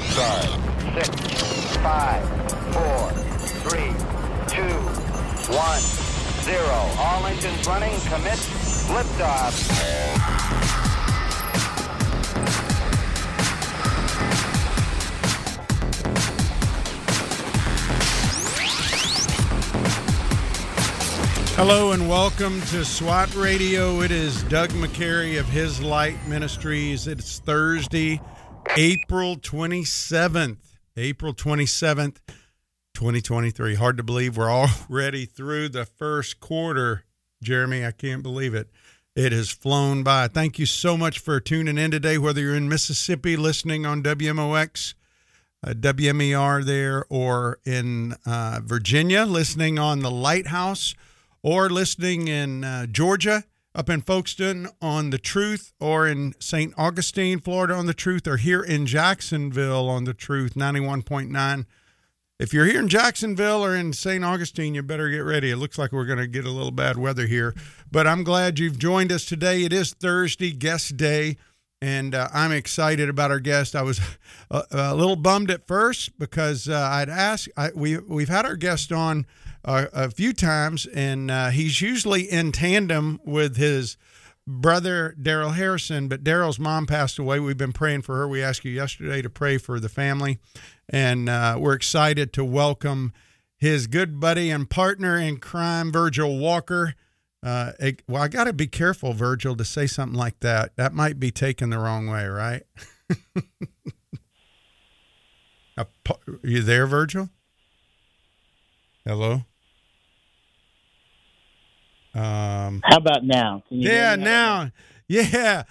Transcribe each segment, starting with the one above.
Five, six, five, four, three, two, one, zero. All engines running. Commit. Liftoff. Hello and welcome to SWAT Radio. It is Doug McCary of His Light Ministries. It's Thursday, April 27th. April 27th, 2023. Hard to believe we're already through the first quarter. Jeremy, I can't believe it. It has flown by. Thank you so much for tuning in today, whether you're in Mississippi listening on WMOX, uh, WMER there, or in uh, Virginia listening on the Lighthouse or listening in uh, Georgia, up in Folkston on The Truth, or in St. Augustine, Florida on The Truth, or here in Jacksonville on The Truth, 91.9. If you're here in Jacksonville or in St. Augustine, you better get ready. It looks like we're going to get a little bad weather here. But I'm glad you've joined us today. It is Thursday, guest day, and uh, I'm excited about our guest. I was a, a little bummed at first because uh, I'd asked, we, we've had our guest on a few times, and uh, he's usually in tandem with his brother Darrel Harrison. But Darrel's mom passed away. We've been praying for her. We asked you yesterday to pray for the family, and uh, we're excited to welcome his good buddy and partner in crime, Virgil Walker. Uh, well, I got to be careful, Virgil, to say something like that. That might be taken the wrong way, right? Are you there, Virgil? Hello. Um, How about now? yeah, now, yeah.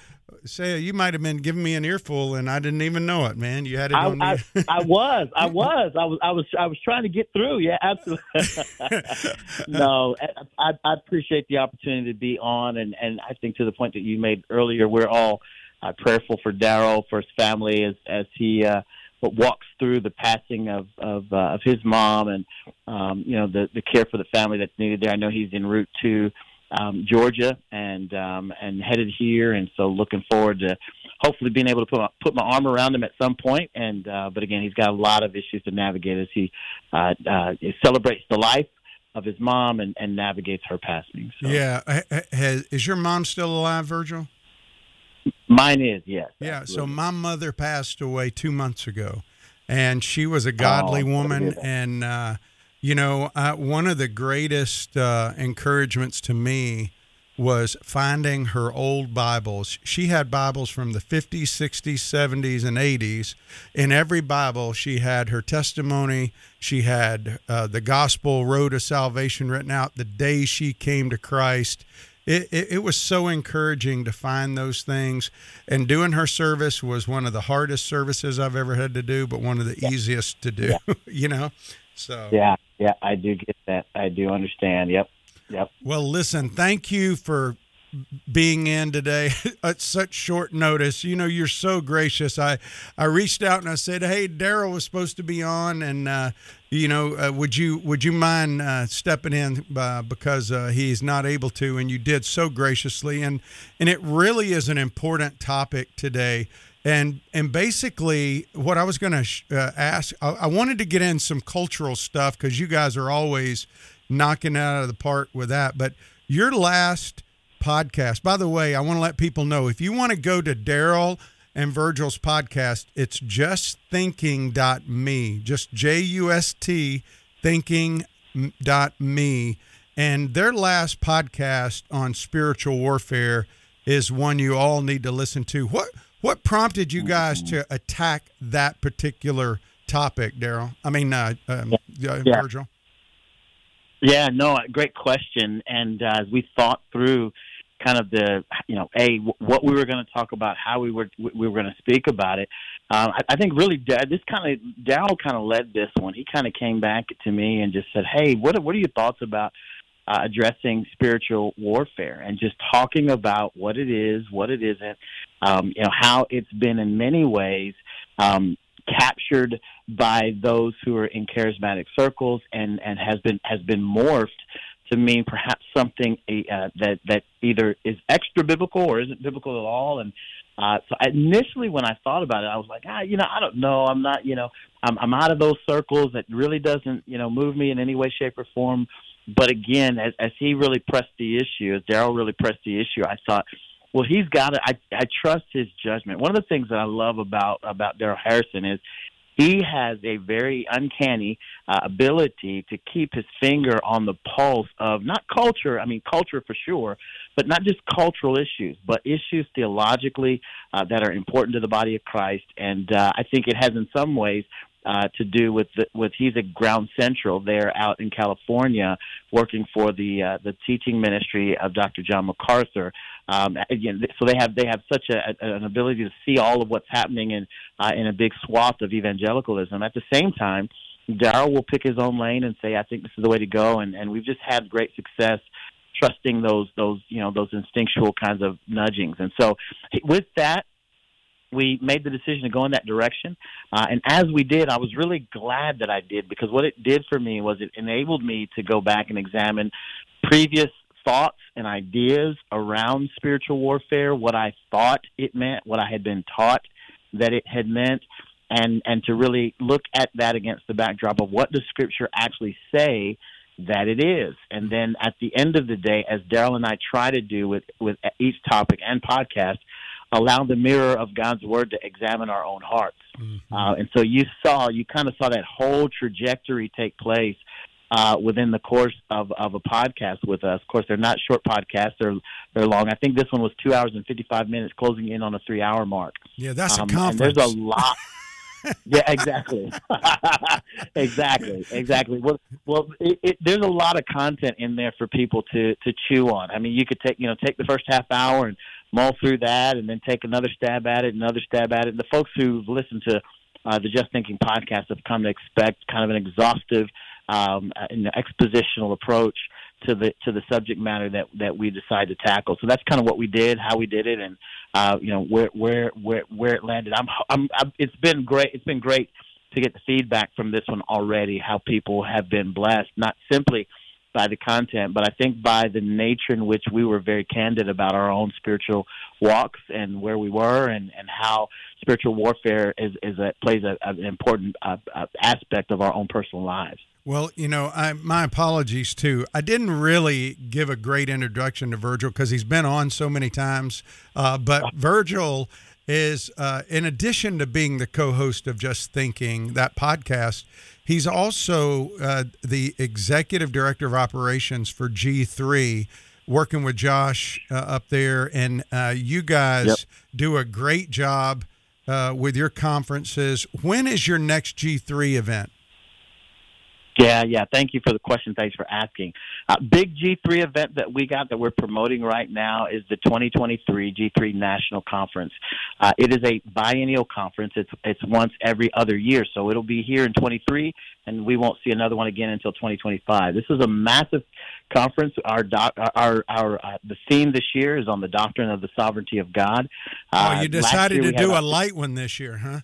Say you might have been giving me an earful, and I didn't even know it, man. You had it I, on I, I was, I was, I was, I was, I was trying to get through. Yeah, absolutely. no, I, I appreciate the opportunity to be on, and and I think to the point that you made earlier, we're all uh, prayerful for Darrel, for his family, as as he. Uh, walks through the passing of of, uh, of his mom and um, you know the the care for the family that's needed there. I know he's en route to um, Georgia and um, and headed here, and so looking forward to hopefully being able to put my, put my arm around him at some point. And uh, but again, he's got a lot of issues to navigate as he uh, uh, celebrates the life of his mom and, and navigates her passing. So. Yeah, Has, is your mom still alive, Virgil? Mine is yes. Yeah. Absolutely. So my mother passed away two months ago, and she was a godly oh, woman, and uh, you know, uh, one of the greatest uh, encouragements to me was finding her old Bibles. She had Bibles from the 50s, 60s, 70s, and 80s. In every Bible, she had her testimony. She had uh, the gospel road of salvation written out the day she came to Christ. It, it, it, was so encouraging to find those things. And doing her service was one of the hardest services I've ever had to do, but one of the yeah. easiest to do, yeah. you know? So, yeah, yeah, I do get that. I do understand. Yep. Yep. Well, listen, thank you for being in today at such short notice. You know, you're so gracious. I I reached out and I said, "Hey, Darrel was supposed to be on, and uh, you know, uh, would you would you mind uh, stepping in uh, because uh, he's not able to?" And you did so graciously, and and it really is an important topic today. And and basically, what I was going to sh- uh, ask, I, I, wanted to get in some cultural stuff because you guys are always knocking it out of the park with that. But your last podcast, by the way, I want to let people know if you want to go to Darrel and Virgil's podcast, it's justthinking.me, just J U S T thinking.me. And their last podcast on spiritual warfare is one you all need to listen to. What what prompted you guys to attack that particular topic, Darrel? I mean, uh, um, yeah. Virgil. Yeah, no, great question. And uh, as we thought through kind of the, you know, a what we were going to talk about, how we were we were going to speak about it. Um, I, I think really this kind of Darrel kind of led this one. He kind of came back to me and just said, "Hey, what what are your thoughts about?" uh, addressing spiritual warfare and just talking about what it is, what it isn't, um, you know, how it's been in many ways um, captured by those who are in charismatic circles and, and has been has been morphed to mean perhaps something uh, that that either is extra biblical or isn't biblical at all. And uh, so initially, when I thought about it, I was like, ah, you know, I don't know. I'm not, you know, I'm, I'm out of those circles. That really doesn't, you know, move me in any way, shape, or form. But again, as, as he really pressed the issue, as Darrel really pressed the issue, I thought, well, he's got it. I, I trust his judgment. One of the things that I love about about Darrel Harrison is he has a very uncanny uh, ability to keep his finger on the pulse of not culture, I mean, culture for sure, but not just cultural issues, but issues theologically uh, that are important to the body of Christ. And uh, I think it has, in some ways, uh, to do with the, with he's at Ground Central there out in California, working for the uh, the teaching ministry of Dr. John MacArthur. Um, again, so they have they have such a, an ability to see all of what's happening in uh, in a big swath of evangelicalism. At the same time, Darrel will pick his own lane and say, "I think this is the way to go," and and we've just had great success trusting those those you know those instinctual kinds of nudgings. And so with that, we made the decision to go in that direction. Uh, and as we did, I was really glad that I did because what it did for me was it enabled me to go back and examine previous thoughts and ideas around spiritual warfare, what I thought it meant, what I had been taught that it had meant, and and to really look at that against the backdrop of what does Scripture actually say that it is. And then at the end of the day, as Darrel and I try to do with with each topic and podcast, allow the mirror of God's word to examine our own hearts. Mm-hmm. Uh, and so you saw, you kind of saw that whole trajectory take place uh, within the course of, of a podcast with us. Of course, they're not short podcasts; they're they're long. I think this one was two hours and fifty five minutes, closing in on a three hour mark. Yeah, that's um, a conference. there's a lot. yeah, exactly, exactly, exactly. Well, well, it, it, there's a lot of content in there for people to to chew on. I mean, you could take you know take the first half hour and mull through that, and then take another stab at it, another stab at it. And the folks who've listened to uh, the Just Thinking podcast have come to expect kind of an exhaustive um, an expositional approach to the to the subject matter that that we decide to tackle. So that's kind of what we did, how we did it, and uh, you know where where where where it landed. I'm, I'm, I'm it's been great. It's been great to get the feedback from this one already. How people have been blessed, not simply by the content, but I think by the nature in which we were very candid about our own spiritual walks and where we were and, and how spiritual warfare is, is a, plays a, an important uh, uh, aspect of our own personal lives. Well, you know, I, my apologies too. I didn't really give a great introduction to Virgil because he's been on so many times. Uh, but Virgil is, uh, in addition to being the co host of Just Thinking, that podcast, He's also uh, the executive director of operations for G3, working with Josh uh, up there. And uh, you guys yep. do a great job uh, with your conferences. When is your next G3 event? Yeah, yeah. Thank you for the question. Thanks for asking. Uh, big G3 event that we got that we're promoting right now is the 2023 G3 National Conference. Uh, it is a biennial conference. It's it's once every other year, so it'll be here in 23, and we won't see another one again until 2025. This is a massive conference. Our doc, our our uh, the theme this year is on the doctrine of the sovereignty of God. oh, you uh, decided to do a light one this year, huh?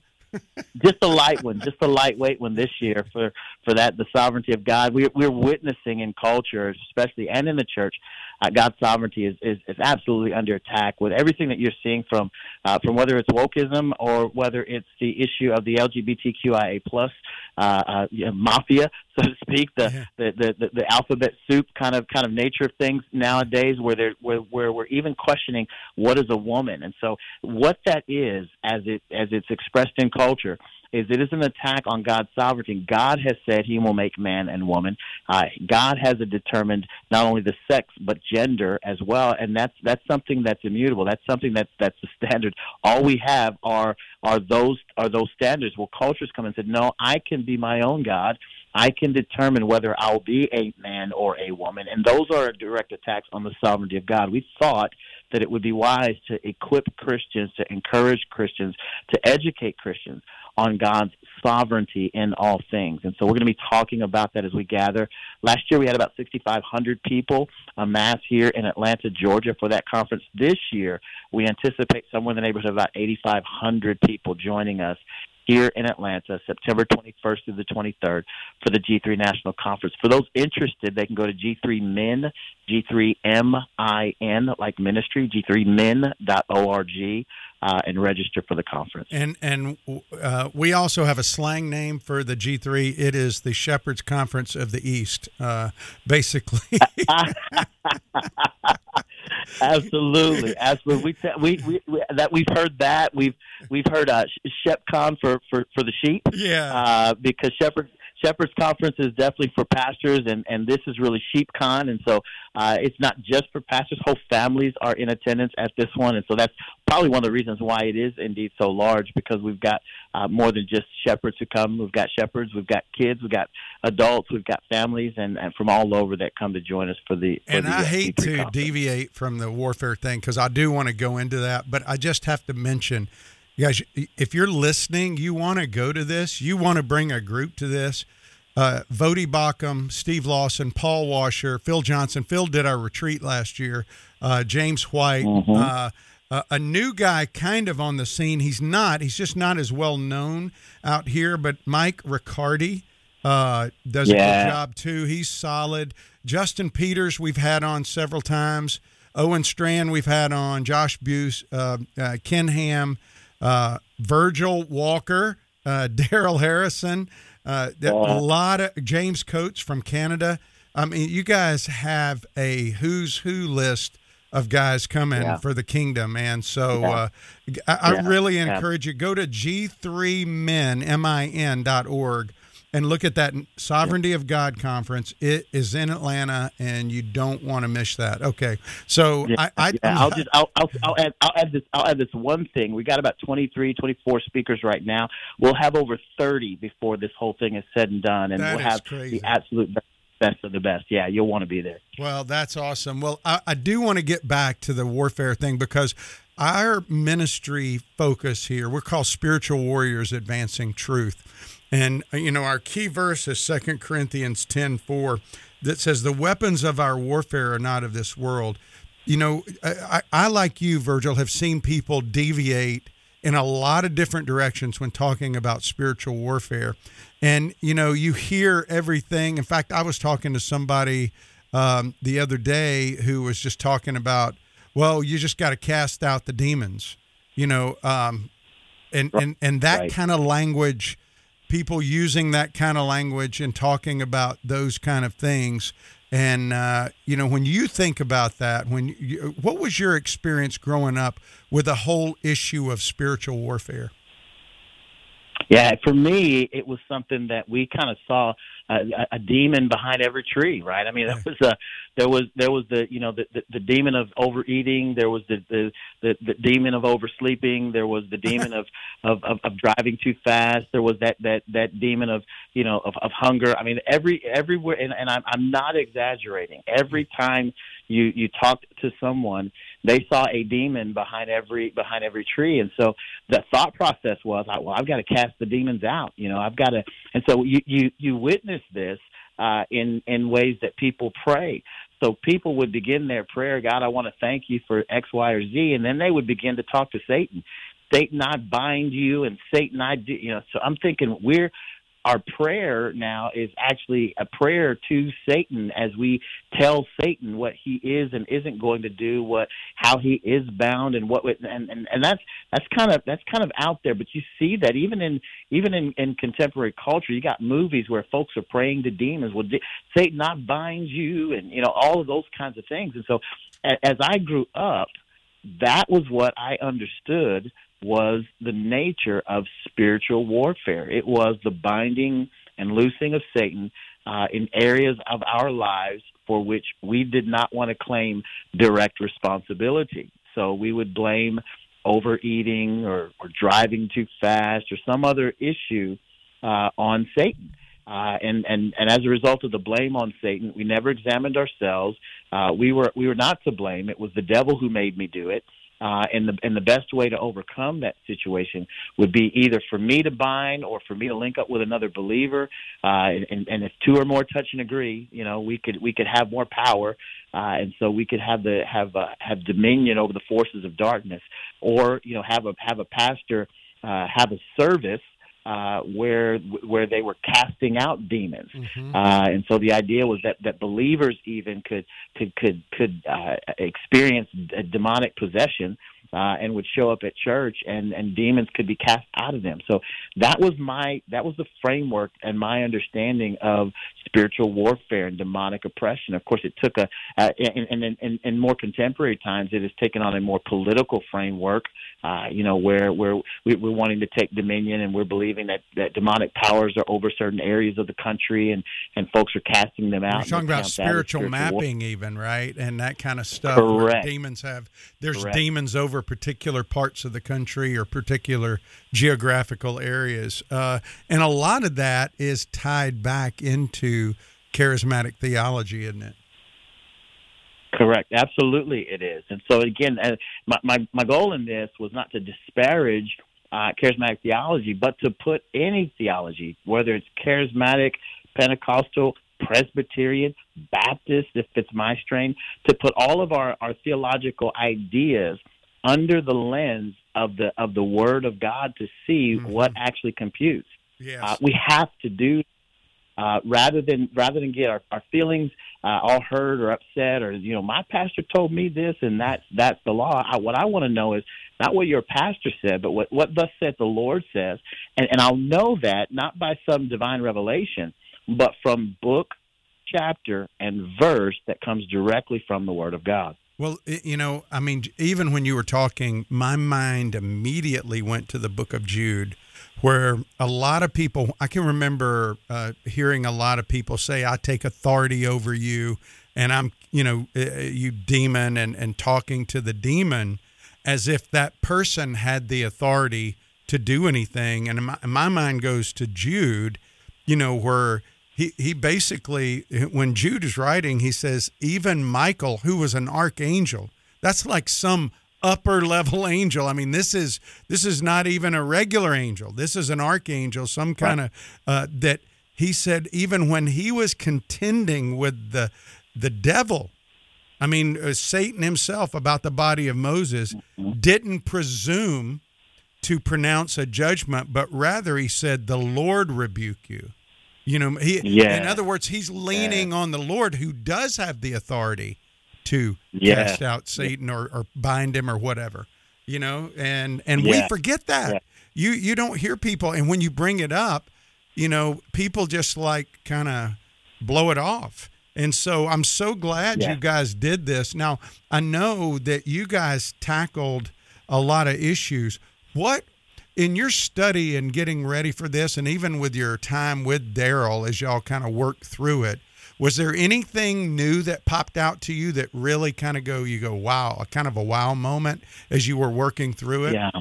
Just a light one, just a lightweight one this year for for that the sovereignty of God. We're we're witnessing in culture, especially and in the church, uh, God's sovereignty is, is, is absolutely under attack with everything that you're seeing from uh, from whether it's wokeism or whether it's the issue of the LGBTQIA plus uh, uh, you know, mafia, so to speak, the, yeah. the, the, the the alphabet soup kind of kind of nature of things nowadays, where they where, where we're even questioning what is a woman, and so what that is as it as it's expressed in culture is it is an attack on God's sovereignty. God has said He will make man and woman. Uh, God has determined not only the sex but gender as well, and that's that's something that's immutable. That's something that's that's the standard. All we have are are those are those standards. Well, cultures come and said, no, I can be my own God. I can determine whether I'll be a man or a woman, and those are direct attacks on the sovereignty of God. We thought that it would be wise to equip Christians, to encourage Christians, to educate Christians on God's sovereignty in all things. And so we're going to be talking about that as we gather. Last year we had about 6,500 people amass here in Atlanta, Georgia for that conference. This year we anticipate somewhere in the neighborhood of about 8,500 people joining us. Here in Atlanta, September 21st through the 23rd for the G3 National Conference. For those interested, they can go to G3min, G3min, like ministry, g3min.org, uh, and register for the conference. And and uh, we also have a slang name for the G3. It is the Shepherds Conference of the East, uh, basically. absolutely, absolutely. We, we, we, we, that we've heard that we've we've heard uh, ShepCon for, for for the sheep. Yeah, uh, because shepherds Shepherds Conference is definitely for pastors, and, and this is really Sheep Con. and so uh, it's not just for pastors. Whole families are in attendance at this one, and so that's probably one of the reasons why it is indeed so large because we've got uh, more than just shepherds who come. We've got shepherds, we've got kids, we've got adults, we've got families, and, and from all over that come to join us for the. For and the, I uh, hate G3 to conference. deviate from the warfare thing because I do want to go into that, but I just have to mention, guys, if you're listening, you want to go to this, you want to bring a group to this. Uh, Voddie Baucham, Steve Lawson, Paul Washer, Phil Johnson. Phil did our retreat last year. Uh, James White, Mhm. uh, uh, a new guy kind of on the scene. He's not. He's just not as well known out here. But Mike Riccardi uh, does a good job too. He's solid. Justin Peters, we've had on several times. Owen Strachan, we've had on. Josh Buice, uh, uh, Ken Ham, uh, Virgil Walker, uh, Darrel Harrison. Uh, th- a lot of James Coates from Canada. I mean, you guys have a who's who list of guys coming Yeah. for the kingdom, And So Yeah. uh, I, I Yeah. really encourage you go to g3min m-i-n dot org and look at that Sovereignty of God conference. It is in Atlanta, and you don't want to miss that. Okay, so Yeah, I, I yeah, I'll just I'll, I'll I'll add I'll add this I'll add this one thing. We got about 23, 24 speakers right now. We'll have over 30 before this whole thing is said and done and That we'll have crazy. the absolute best, best of the best. Yeah, you'll want to be there. Well, that's awesome. Well, I, I do want to get back to the warfare thing because our ministry focus here, we're called Spiritual Warriors Advancing Truth. And, uh, you know, our key verse is 2 Corinthians 10 4 that says, The weapons of our warfare are not of this world. You know, I, I, I, like you, Virgil, have seen people deviate in a lot of different directions when talking about spiritual warfare. And, you know, you hear everything. In fact, I was talking to somebody um, the other day who was just talking about, well, you just got to cast out the demons, you know, um, and, and, and that Right. kind of language, people using that kind of language and talking about those kind of things. And uh, you know, when you think about that, when you, what was your experience growing up with the whole issue of spiritual warfare? Yeah, for me, it was something that we kind of saw a, a demon behind every tree, right? I mean, there was a there was there was the you know the the, the demon of overeating, there was the, the the the demon of oversleeping, there was the demon of, of of of driving too fast, there was that that that demon of you know of, of hunger. I mean, every everywhere, and, and I'm I'm not exaggerating. Every mm. time you you talk to someone, they saw a demon behind every behind every tree, and so the thought process was, well, I've got to cast the demons out. You know, I've got to, and so you you you witness this uh, in in ways that people pray. So people would begin their prayer, God, I want to thank you for X, Y, or Z, and then they would begin to talk to Satan. Satan, I bind you, and Satan, I do. You know, so I'm thinking we're our prayer now is actually a prayer to Satan as we tell Satan what he is and isn't going to do, what how he is bound, and what and and, and that's that's kind of that's kind of out there. But you see that even in even in, in contemporary culture, you got movies where folks are praying to demons. Well, Satan not bind you, and you know all of those kinds of things. And so, as I grew up, that was what I understood was the nature of spiritual warfare. It was the binding and loosing of Satan uh, in areas of our lives for which we did not want to claim direct responsibility. So we would blame overeating or, or driving too fast or some other issue uh, on Satan. Uh, and, and, and as a result of the blame on Satan, we never examined ourselves. Uh, we were we were not to blame. It was the devil who made me do it. Uh, and the and the best way to overcome that situation would be either for me to bind or for me to link up with another believer. Uh, and, and if two or more touch and agree, you know, we could we could have more power, uh, and so we could have the have uh, have dominion over the forces of darkness, or you know, have a have a pastor uh, have a service uh, where where they were casting out demons, Mhm. uh, and so the idea was that that believers even could could could could uh, experience a demonic possession. Uh, and would show up at church, and and demons could be cast out of them. So that was my that was the framework and my understanding of spiritual warfare and demonic oppression. Of course, it took a uh, in, in, in, in more contemporary times, it has taken on a more political framework. Uh, you know, where where we, we're wanting to take dominion, and we're believing that that demonic powers are over certain areas of the country, and and folks are casting them out. You're talking about count that as spiritual war- mapping, even right, and that kind of stuff. Correct. demons have there's Correct. demons over particular parts of the country or particular geographical areas, uh, and a lot of that is tied back into charismatic theology, isn't it? Correct. Absolutely, it is. And so again, uh, my my, my goal in this was not to disparage uh, charismatic theology, but to put any theology, whether it's charismatic, Pentecostal, Presbyterian, Baptist, if it's my strain, to put all of our, our theological ideas under the lens of the of the Word of God to see Mhm. what actually computes. Yes. Uh, we have to do uh, rather than rather than get our, our feelings uh, all hurt or upset or you know my pastor told me this and that's that's the law. I, what I want to know is not what your pastor said, but what what thus said the Lord says, and and I'll know that not by some divine revelation, but from book, chapter, and verse that comes directly from the Word of God. Well, you know, I mean, even when you were talking, my mind immediately went to the book of Jude, where a lot of people, I can remember uh, hearing a lot of people say, I take authority over you, and I'm, you know, uh, you demon, and, and talking to the demon as if that person had the authority to do anything. And my, my mind goes to Jude, you know, where he, he basically, when Jude is writing, he says, even Michael, who was an archangel, that's like some upper level angel. I mean, this is this is not even a regular angel. This is an archangel, some kind of uh, that he said even when he was contending with the the devil, I mean, uh, Satan himself about the body of Moses didn't presume to pronounce a judgment, but rather he said, "The Lord rebuke you." You know, he. Yeah. In other words, he's leaning on the Lord, who does have the authority to Yeah. cast out Satan or, or bind him or whatever. You know, and and we forget that. You you don't hear people, and when you bring it up, you know, people just like kind of blow it off. And so I'm so glad you guys did this. Now, I know that you guys tackled a lot of issues. What in your study and getting ready for this, and even with your time with Darrel as y'all kind of worked through it, was there anything new that popped out to you that really kind of go, you go, wow, a kind of a wow moment as you were working through it? Yeah.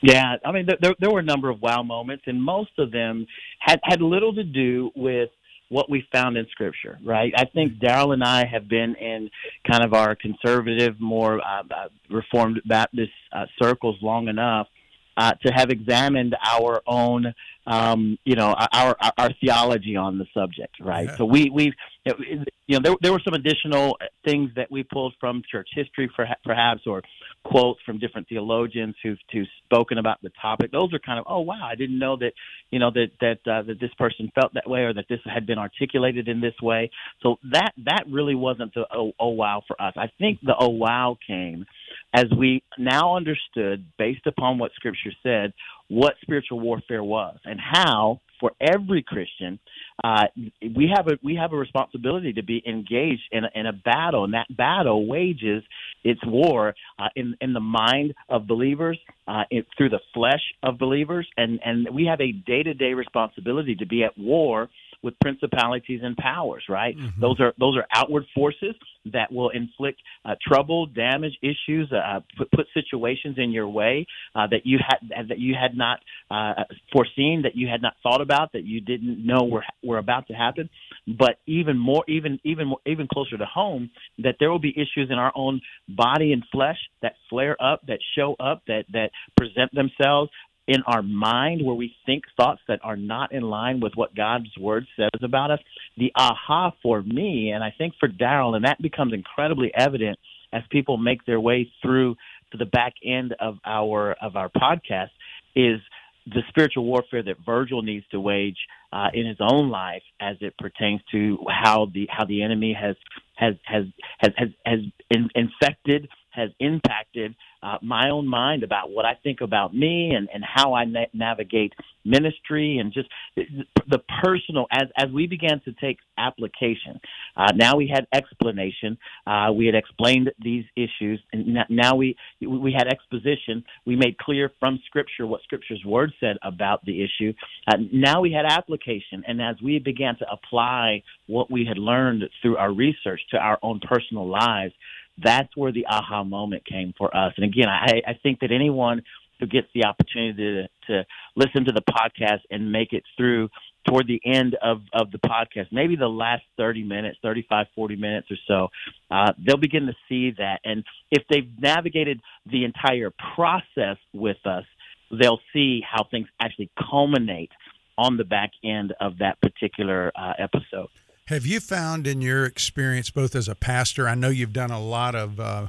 Yeah, I mean, there- there, were a number of wow moments, and most of them had, had little to do with what we found in Scripture, right? I think Darrel and I have been in kind of our conservative, more uh, uh, Reformed Baptist uh, circles long enough uh, to have examined our own, um, you know, our, our our theology on the subject, right? Yeah. So we we you know there there were some additional things that we pulled from church history, perha- perhaps, or quotes from different theologians who've, who've spoken about the topic. Those are kind of oh wow, I didn't know that you know that that uh, that this person felt that way or that this had been articulated in this way. So that that really wasn't the oh, oh wow for us. I think the oh wow came as we now understood, based upon what Scripture said, what spiritual warfare was and how for every Christian uh, we have a we have a responsibility to be engaged in a, in a battle, and that battle wages its war uh, in in the mind of believers, uh, it, through the flesh of believers, and and we have a day to day responsibility to be at war with principalities and powers. Right? Mhm. Those are those are outward forces that will inflict uh, trouble, damage, issues, uh, put, put situations in your way uh, that you had that you had not uh, foreseen, that you had not thought about, that you didn't know were were about to happen. But even more, even even more, even closer to home, that there will be issues in our own body and flesh that flare up, that show up, that that present themselves in our mind where we think thoughts that are not in line with what God's word says about us. The aha for me, and I think for Darrel, and that becomes incredibly evident as people make their way through to the back end of our of our podcast, is the spiritual warfare that Virgil needs to wage uh, in his own life as it pertains to how the how the enemy has has has has has, has in, infected has impacted uh, my own mind about what I think about me and, and how I na- navigate ministry and just the personal as as we began to take application. Uh, now we had explanation. Uh, we had explained these issues, and now we we had exposition. We made clear from Scripture what Scripture's word said about the issue. Uh, now we had application, and as we began to apply what we had learned through our research to our own personal lives, that's where the aha moment came for us. And again, I, I think that anyone who gets the opportunity to, to listen to the podcast and make it through toward the end of, of the podcast, maybe the last 30 minutes, 35, 40 minutes or so, uh, they'll begin to see that. And if they've navigated the entire process with us, they'll see how things actually culminate on the back end of that particular uh, episode. Have you found in your experience, both as a pastor, I know you've done a lot of uh,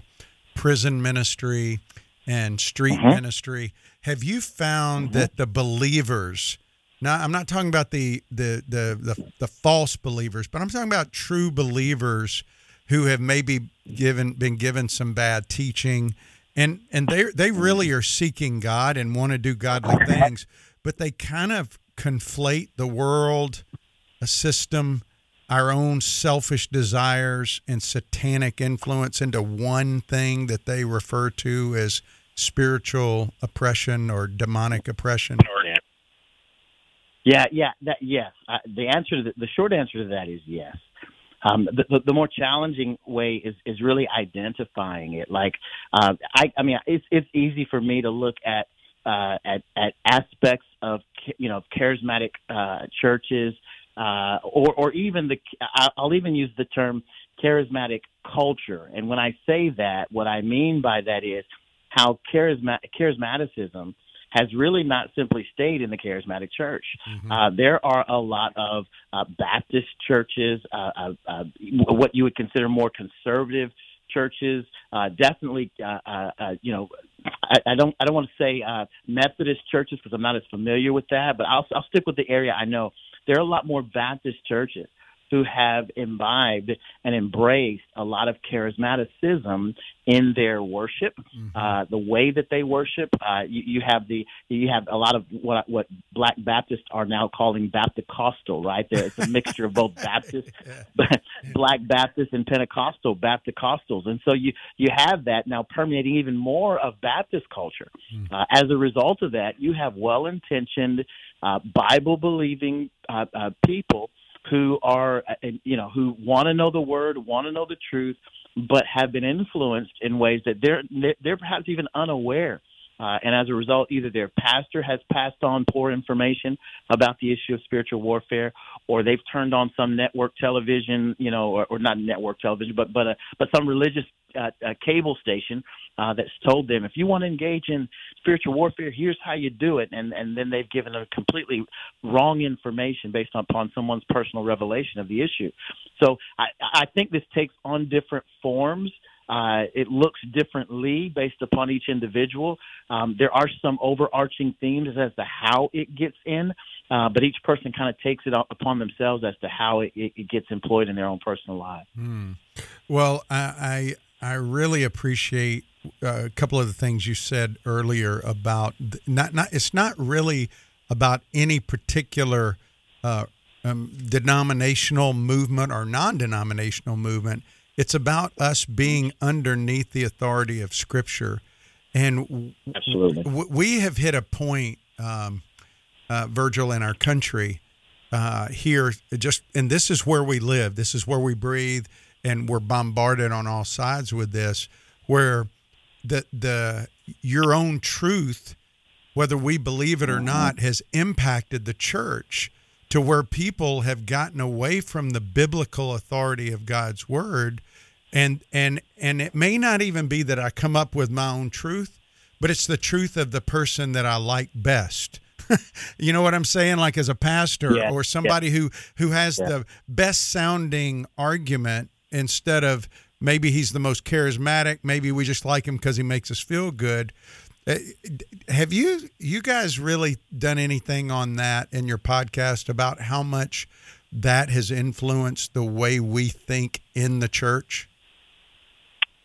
prison ministry and street mm-hmm. ministry. Have you found mm-hmm. that the believers, now I'm not talking about the, the the, the the false believers, but I'm talking about true believers who have maybe given been given some bad teaching, and and they they really are seeking God and want to do godly things, but they kind of conflate the world, a system our own selfish desires and satanic influence into one thing that they refer to as spiritual oppression or demonic oppression? Yeah, yeah, that yes. Uh, the answer to the, the short answer to that is yes. Um, the, the, the, more challenging way is, is really identifying it. Like, uh, I, I mean, it's, it's easy for me to look at, uh, at, at aspects of, you know, charismatic, uh, churches, uh, or, or even the, I'll even use the term charismatic culture. And when I say that, what I mean by that is how charisma- charismaticism has really not simply stayed in the charismatic church. Mm-hmm. Uh, there are a lot of uh, Baptist churches, uh, uh, uh what you would consider more conservative churches. Uh, definitely, you know, I, I, don't I don't want to say Methodist churches because I'm not as familiar with that, but I'll I'll stick with the area I know there are a lot more Baptist churches who have imbibed and embraced a lot of charismaticism in their worship, mm-hmm. uh, the way that they worship. Uh, you, you have the you have a lot of what what Black Baptists are now calling Bapticostal, right? There, it's a mixture of both Baptist, yeah. Black Baptists, and Pentecostal Bapticostals, and so you you have that now permeating even more of Baptist culture. Mm-hmm. Uh, as a result of that, you have well-intentioned uh, Bible believing uh, uh, people who are, you know, who want to know the word, want to know the truth, but have been influenced in ways that they're they're perhaps even unaware. Uh, and as a result, either their pastor has passed on poor information about the issue of spiritual warfare, or they've turned on some network television, you know, or, or not network television, but but uh, but some religious uh, uh, cable station uh, that's told them if you want to engage in spiritual warfare, here's how you do it, and and then they've given a completely wrong information based upon someone's personal revelation of the issue. So I, I think this takes on different forms. Uh, it looks differently based upon each individual. Um, there are some overarching themes as to how it gets in, uh, but each person kind of takes it upon themselves as to how it, it gets employed in their own personal life. Hmm. Well, I, I really appreciate uh, a couple of the things you said earlier about not not it's not really about any particular uh, um, denominational movement or non-denominational movement. It's about us being underneath the authority of Scripture, and Absolutely. W- we have hit a point, um, uh, Virgil, in our country uh, here. Just and this is where we live. This is where we breathe and we're bombarded on all sides with this, where the the your own truth, whether we believe it or not, has impacted the church to where people have gotten away from the biblical authority of God's word and and and it may not even be that I come up with my own truth but it's the truth of the person that I like best you know what I'm saying like as a pastor yeah, or somebody yeah. who who has yeah. the best sounding argument instead of maybe he's the most charismatic, maybe we just like him because he makes us feel good. Uh, have you you guys really done anything on that in your podcast about how much that has influenced the way we think in the church?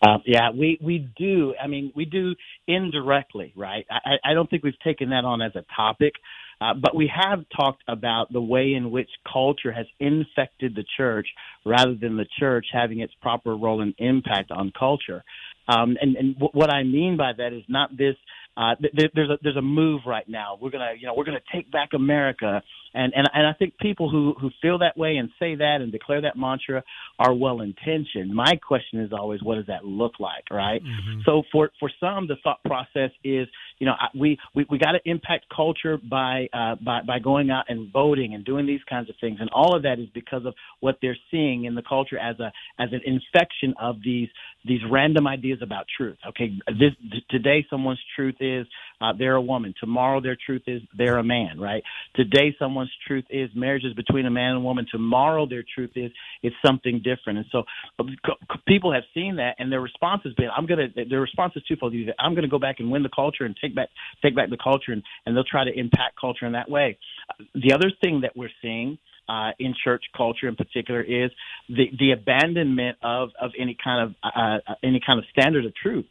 Uh, yeah, we we do. I mean, we do indirectly, right? I, I don't think we've taken that on as a topic, uh, but we have talked about the way in which culture has infected the church rather than the church having its proper role and impact on culture. Um, and and what I mean by that is not this. Uh, th- there's a there's a move right now. We're gonna you know we're gonna take back America, and and and I think people who who feel that way and say that and declare that mantra are well intentioned. My question is always, what does that look like, right? Mm-hmm. So for for some, the thought process is, you know, we we we got to impact culture by uh, by by going out and voting and doing these kinds of things, and all of that is because of what they're seeing in the culture as a as an infection of these these random ideas about truth. Okay, this today someone's truth is uh, they're a woman. Tomorrow their truth is they're a man. Right? Today someone's truth is marriage is between a man and a woman. Tomorrow their truth is it's something different. And so people have seen that, and their response has been, "I'm gonna." Their response is twofold. Either I'm going to go back and win the culture and take back take back the culture, and, and they'll try to impact culture in that way. The other thing that we're seeing uh, in church culture in particular is the the abandonment of of any kind of uh, uh, any kind of standard of truth.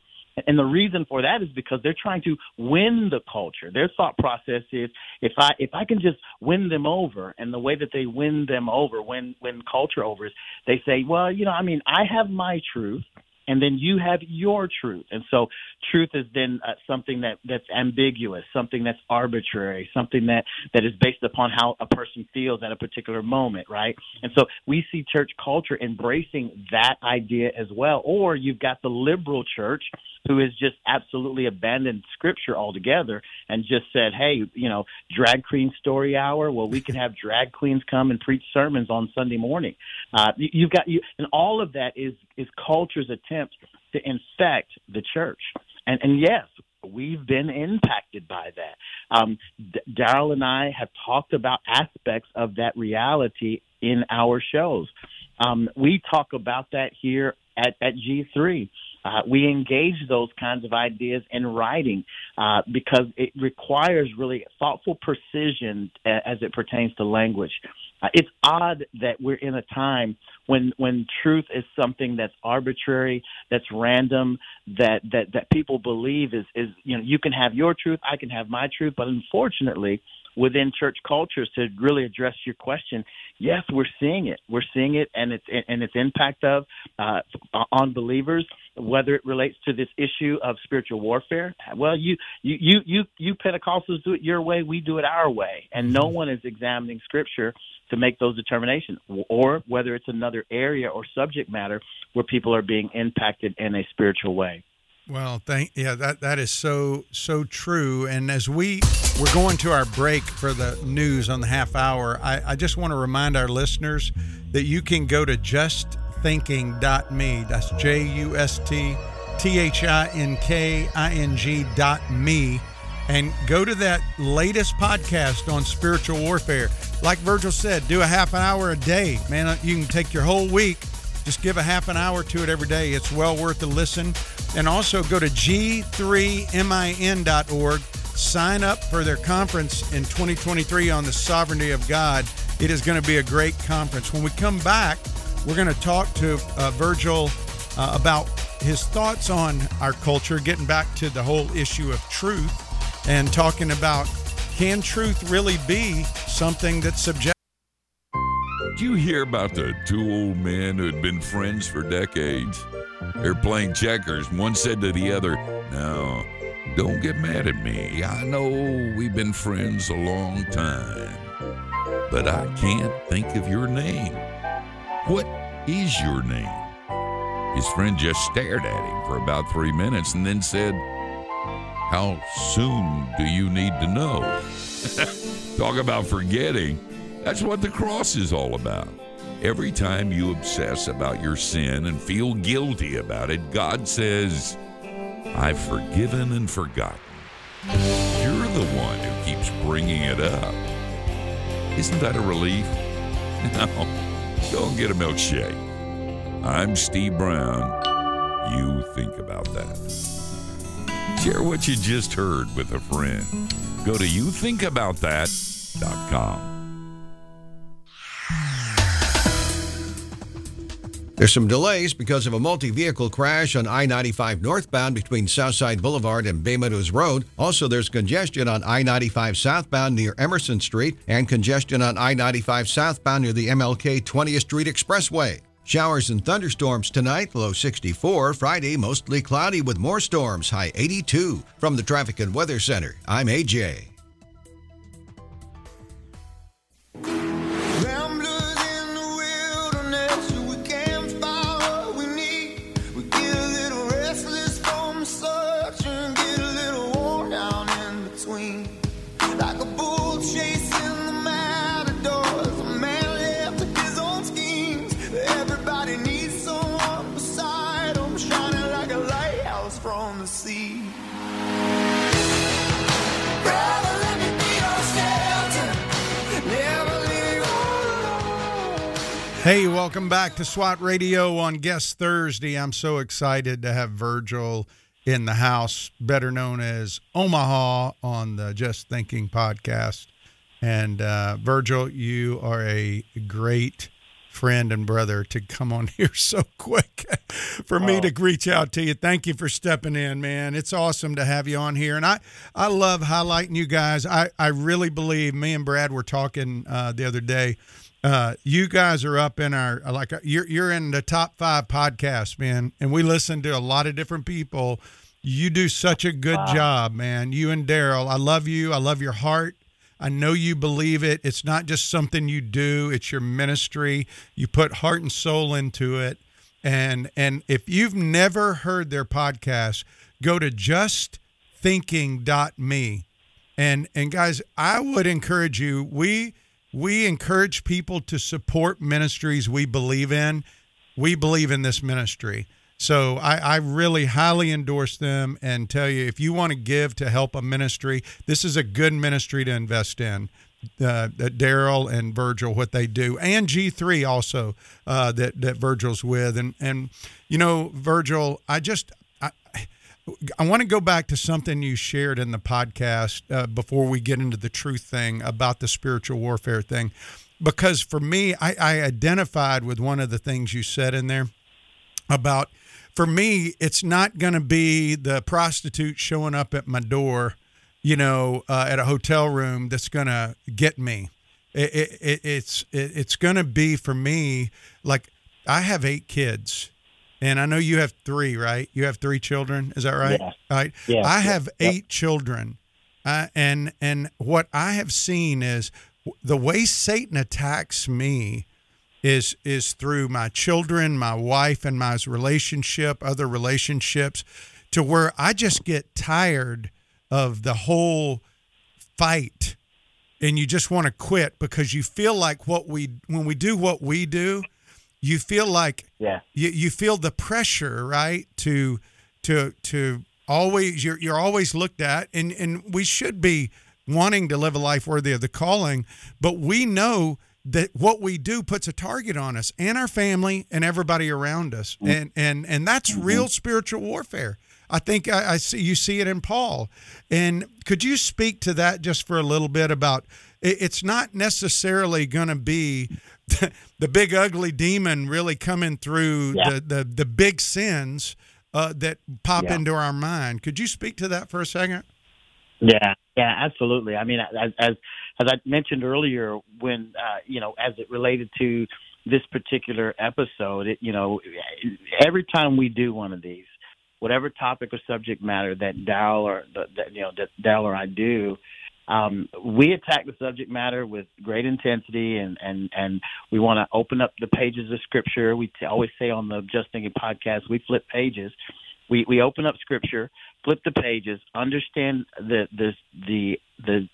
And the reason for that is because they're trying to win the culture. Their thought process is if I if I can just win them over, and the way that they win them over, win win culture over is they say, well, you know, I mean, I have my truth, and then you have your truth. And so truth is then uh, something that that's ambiguous, something that's arbitrary, something that that is based upon how a person feels at a particular moment, right? And so we see church culture embracing that idea as well. Or you've got the liberal church who has just absolutely abandoned scripture altogether and just said, "Hey, you know, drag queen story hour. Well, we can have drag queens come and preach sermons on Sunday morning." Uh, you've got you, and all of that is is culture's attempt to infect the church. And, and yes, we've been impacted by that. Um, D- Darrel and I have talked about aspects of that reality in our shows. Um, we talk about that here at, at G3. Uh, we engage those kinds of ideas in writing uh, because it requires really thoughtful precision as it pertains to language. Uh, it's odd that we're in a time when when truth is something that's arbitrary, that's random, that that that people believe is is you know you can have your truth, I can have my truth, but unfortunately within church cultures to really address your question. Yes, we're seeing it. We're seeing it, and its and its impact of uh, on believers, whether it relates to this issue of spiritual warfare. Well, you you you you you Pentecostals do it your way, we do it our way, and no mm-hmm. one is examining Scripture to make those determinations, or whether it's another area or subject matter where people are being impacted in a spiritual way. Well, thank yeah, that that is so so true. And as we we're going to our break for the news on the half hour, I, I just want to remind our listeners that you can go to justthinking.me. That's J U S T T H I N K I N G dot me and go to that latest podcast on spiritual warfare. Like Virgil said, do a half an hour a day. Man, uh, you can take your whole week just give a half an hour to it every day. It's well worth a listen. And also go to g3min.org. Sign up for their conference in 2023 on the sovereignty of God. It is going to be a great conference. When we come back, we're going to talk to uh, Virgil uh, about his thoughts on our culture, getting back to the whole issue of truth and talking about can truth really be something that's subjective? Did you hear about the two old men who had been friends for decades? They're playing checkers, one said to the other, Now, don't get mad at me. I know we've been friends a long time, but I can't think of your name. What is your name? His friend just stared at him for about three minutes and then said, How soon do you need to know? Talk about forgetting. That's what the cross is all about. Every time you obsess about your sin and feel guilty about it, God says, I've forgiven and forgotten. You're the one who keeps bringing it up. Isn't that a relief? No, don't get a milkshake. I'm Steve Brown. You think about that. Share what you just heard with a friend. Go to youthinkaboutthat.com. There's some delays because of a multi vehicle crash on I 95 northbound between Southside Boulevard and Bay Meadows Road. Also, there's congestion on I 95 southbound near Emerson Street and congestion on I 95 southbound near the MLK 20th Street Expressway. Showers and thunderstorms tonight, low 64. Friday, mostly cloudy with more storms, high 82. From the Traffic and Weather Center, I'm AJ. Hey, welcome back to SWAT Radio on Guest Thursday. I'm so excited to have Virgil in the house, better known as Omaha on the Just Thinking podcast. And uh, Virgil, you are a great friend and brother to come on here so quick for me oh. to reach out to you. Thank you for stepping in, man. It's awesome to have you on here. And I, I love highlighting you guys. I, I really believe me and Brad were talking uh, the other day uh, you guys are up in our like you're you're in the top five podcasts, man, and we listen to a lot of different people. You do such a good wow. job, man. You and Darrel, I love you. I love your heart. I know you believe it. It's not just something you do; it's your ministry. You put heart and soul into it. And and if you've never heard their podcast, go to justthinking.me. And and guys, I would encourage you. We we encourage people to support ministries we believe in. We believe in this ministry. So I, I, really highly endorse them and tell you if you want to give to help a ministry, this is a good ministry to invest in. Uh, Darrel and Virgil, what they do, and G3 also uh, that that Virgil's with, and and you know Virgil, I just I want to go back to something you shared in the podcast uh, before we get into the truth thing about the spiritual warfare thing. Because for me, I, I identified with one of the things you said in there about, for me, it's not going to be the prostitute showing up at my door, you know, uh, at a hotel room that's going to get me. It, it, it, it's it's going to be for me like I have eight kids and I know you have three, right? You have three children. Is that right? Yeah. Right. Yeah. I have eight yep. children, uh, and and what I have seen is the way Satan attacks me is is through my children, my wife, and my relationship, other relationships, to where I just get tired of the whole fight, and you just want to quit because you feel like what we when we do what we do you feel like yeah you, you feel the pressure right to to to always you're you're always looked at and and we should be wanting to live a life worthy of the calling but we know that what we do puts a target on us and our family and everybody around us mm-hmm. and and and that's mm-hmm. real spiritual warfare I think I, I, see you see it in Paul. And could you speak to that just for a little bit about it's not necessarily going to be the big ugly demon really coming through yeah. the, the, the big sins uh, that pop yeah. into our mind. Could you speak to that for a second? Yeah, yeah, absolutely. I mean, as as, as I mentioned earlier, when uh, you know, as it related to this particular episode, it, you know, every time we do one of these, whatever topic or subject matter that Dal or that you know that Dal or I do, um, we attack the subject matter with great intensity, and and and we want to open up the pages of Scripture. We t- always say on the Just Thinking podcast, we flip pages. We we open up Scripture, flip the pages, understand the the the the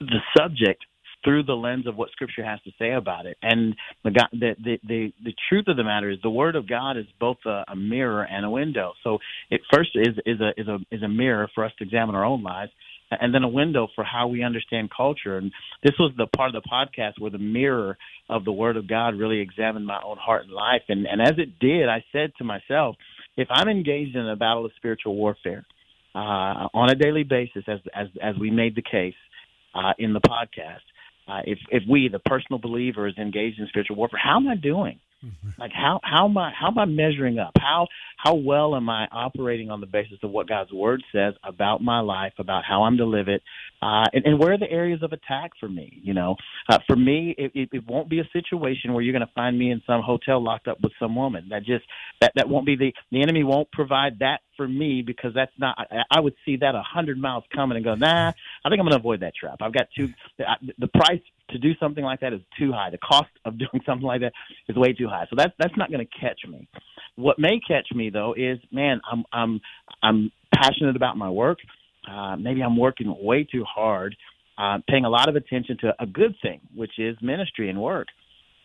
the subject through the lens of what Scripture has to say about it. And the God, the, the the the truth of the matter is, the Word of God is both a, a mirror and a window. So it first is is a is a is a mirror for us to examine our own lives and then a window for how we understand culture. And this was the part of the podcast where the mirror of the Word of God really examined my own heart and life. And, and as it did, I said to myself, if I'm engaged in a battle of spiritual warfare, uh, on a daily basis, as as as we made the case uh, in the podcast. Uh, if if we, the personal believer, is engaged in spiritual warfare, how am I doing? Like how how am I how am I measuring up? How how well am I operating on the basis of what God's Word says about my life, about how I'm to live it, uh, and, and where are the areas of attack for me? You know, uh, for me, it, it, it won't be a situation where you're going to find me in some hotel locked up with some woman. That just that that won't be the the enemy won't provide that for me because that's not. I, I would see that a hundred miles coming and go, nah. I think I'm going to avoid that trap. I've got too the, the price to do something like that is too high. The cost of doing something like that is way too high. So that's that's not going to catch me. What may catch me though is, man, I'm I'm I'm passionate about my work. Uh, maybe I'm working way too hard, uh, paying a lot of attention to a good thing, which is ministry and work,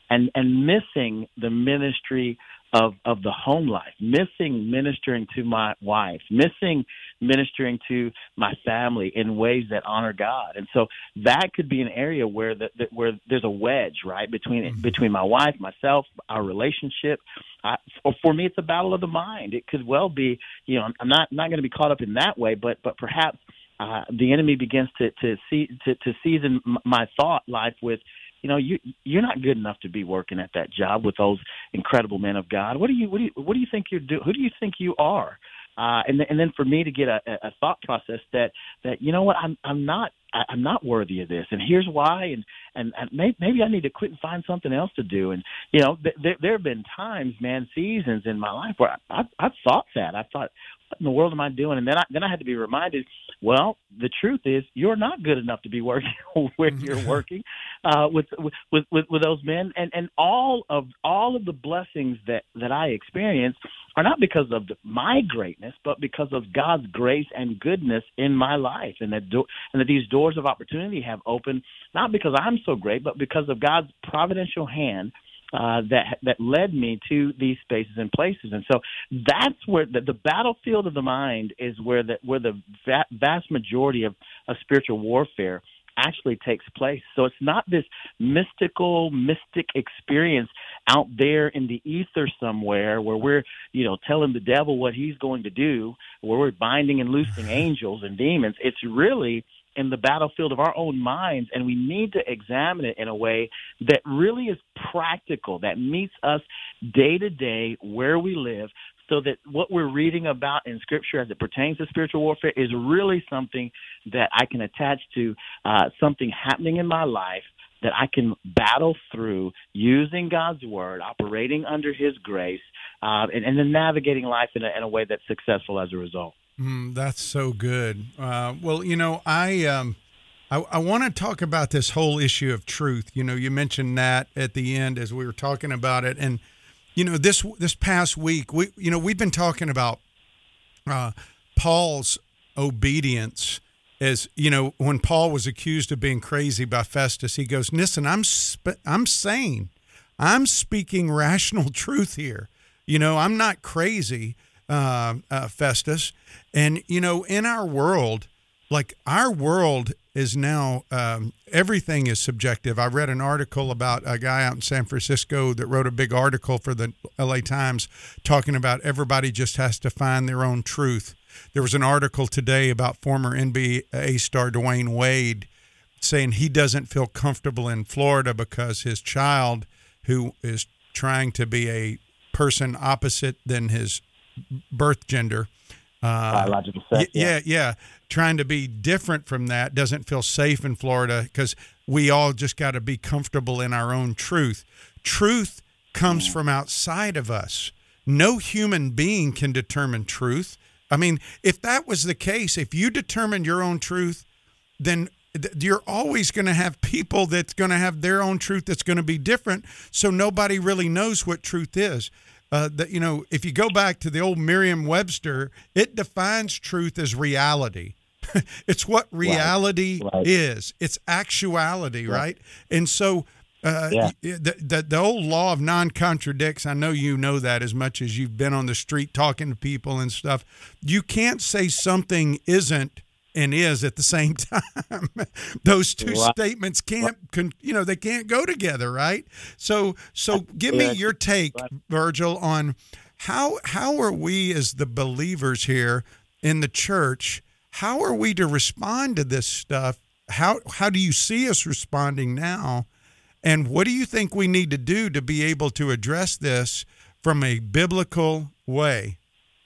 and and missing the ministry of of the home life, missing ministering to my wife, missing ministering to my family in ways that honor God. And so that could be an area where that the, where there's a wedge, right, between mm-hmm. between my wife, myself, our relationship. Uh, for, for me, it's a battle of the mind. It could well be, you know, I'm not not going to be caught up in that way, but but perhaps uh, the enemy begins to to see to, to season my thought life with you know you you're not good enough to be working at that job with those incredible men of God. What do you what do you what do you think you're doing? Who do you think you are? Uh, and and then for me to get a, a thought process that that you know what I'm I'm not I'm not worthy of this, and here's why, and and, and may, maybe I need to quit and find something else to do. And you know, th- there there have been times, man, seasons in my life where I, I I've thought that I thought, in the world am I doing? And then I then I had to be reminded, well, the truth is you're not good enough to be working where you're working uh, with, with with with those men, and and all of all of the blessings that that I experience are not because of my greatness, but because of God's grace and goodness in my life, and that do- and that these doors of opportunity have opened not because I'm so great, but because of God's providential hand uh, that that led me to these spaces and places. And so that's where the, the battlefield of the mind is where the where the va- vast majority of, of spiritual warfare actually takes place. So it's not this mystical, mystic experience out there in the ether somewhere where we're, you know, telling the devil what he's going to do, where we're binding and loosing angels and demons. It's really in the battlefield of our own minds, and we need to examine it in a way that really is practical, that meets us day to day where we live, so that what we're reading about in Scripture as it pertains to spiritual warfare is really something that I can attach to uh, something happening in my life that I can battle through using God's word, operating under His grace, uh, and, and, then navigating life in a, in a way that's successful as a result. Mm, that's so good. Uh, well, you know, I um, I, I want to talk about this whole issue of truth. You know, you mentioned that at the end as we were talking about it, and you know, this this past week, we you know we've been talking about uh, Paul's obedience. As you know, when Paul was accused of being crazy by Festus, he goes, "Listen, I'm sp- I'm sane. I'm speaking rational truth here. You know, I'm not crazy." Uh, uh, Festus. And, you know, in our world, like our world is now, um, everything is subjective. I read an article about a guy out in San Francisco that wrote a big article for the LA Times talking about everybody just has to find their own truth. There was an article today about former NBA star Dwyane Wade saying he doesn't feel comfortable in Florida because his child, who is trying to be a person opposite than his birth gender. Uh, Biological sex. Yeah, yeah, yeah. Trying to be different from that doesn't feel safe in Florida because we all just got to be comfortable in our own truth. Truth comes mm. from outside of us. No human being can determine truth. I mean, if that was the case, if you determined your own truth, then you're always going to have people that's going to have their own truth that's going to be different. So nobody really knows what truth is uh, that you know if you go back to the old Merriam-Webster, it defines truth as reality. it's what reality right. Right. is. It's actuality, yeah. right? And so. Uh, yeah. the, the, the old law of non contradicts. I know you know that as much as you've been on the street talking to people and stuff. You can't say something isn't and is at the same time. Those two statements can't, con, you know, they can't go together, right? So, so give me your take, Virgil, on how how are we as the believers here in the church. How are we to respond to this stuff? How how do you see us responding now? And what do you think we need to do to be able to address this from a biblical way?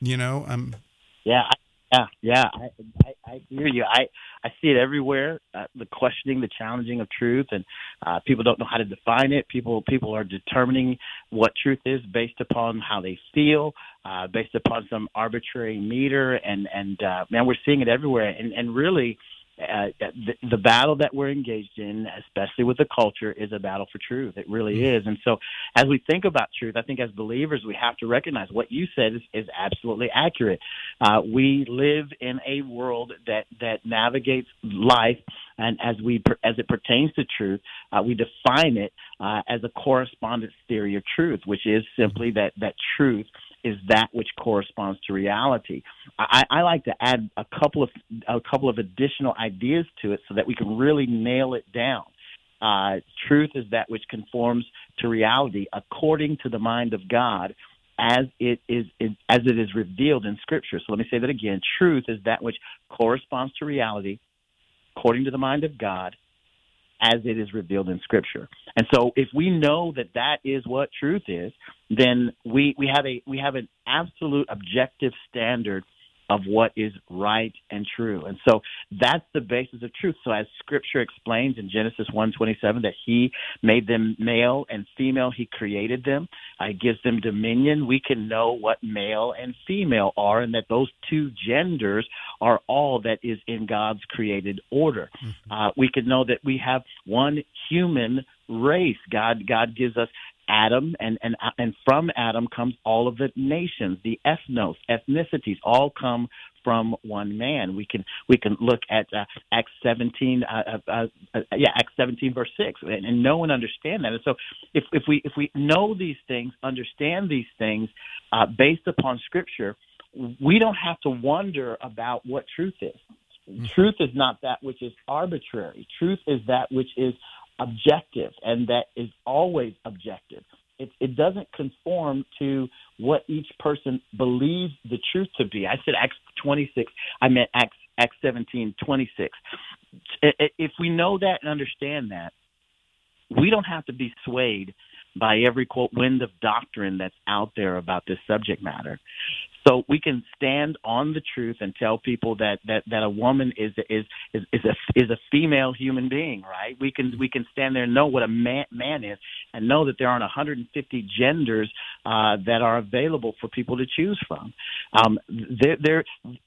You know, um, Yeah, I, yeah, yeah. I, I, I hear you. I, I see it everywhere. Uh, the questioning, the challenging of truth, and uh, people don't know how to define it. People, people are determining what truth is based upon how they feel, uh, based upon some arbitrary meter, and and uh, man, we're seeing it everywhere. And and really, uh, the, the battle that we're engaged in, especially with the culture, is a battle for truth. It really is. And so, as we think about truth, I think as believers, we have to recognize what you said is, is absolutely accurate. Uh, we live in a world that that navigates life, and as we as it pertains to truth, uh, we define it uh, as a correspondence theory of truth, which is simply that that truth is that which corresponds to reality. I, I like to add a couple of a couple of additional ideas to it so that we can really nail it down. Uh, truth is that which conforms to reality according to the mind of God, as it is as it is revealed in Scripture. So let me say that again: truth is that which corresponds to reality, according to the mind of God, as it is revealed in Scripture. And so, if we know that that is what truth is, then we we have a we have an absolute objective standard of what is right and true. And so that's the basis of truth. So as scripture explains in Genesis 1:27 that he made them male and female, he created them. Uh, he gives them dominion. We can know what male and female are and that those two genders are all that is in God's created order. Mm-hmm. Uh, we can know that we have one human race. God God gives us Adam, and and and from Adam comes all of the nations, the ethnos, ethnicities, all come from one man. We can we can look at uh, Acts 17, uh, uh, uh, uh, yeah, Acts 17 verse six, and, and know and understand that. And so, if if we if we know these things, understand these things uh, based upon Scripture, we don't have to wonder about what truth is. Mm-hmm. Truth is not that which is arbitrary. Truth is that which is objective and that is always objective. It, it doesn't conform to what each person believes the truth to be. I said Acts 26. I meant Acts Acts 17, 26. If we know that and understand that, we don't have to be swayed by every quote wind of doctrine that's out there about this subject matter. So we can stand on the truth and tell people that that that a woman is is is is a is a female human being, right? We can we can stand there and know what a man man is, and know that there aren't 150 genders uh, that are available for people to choose from. Um, there, there,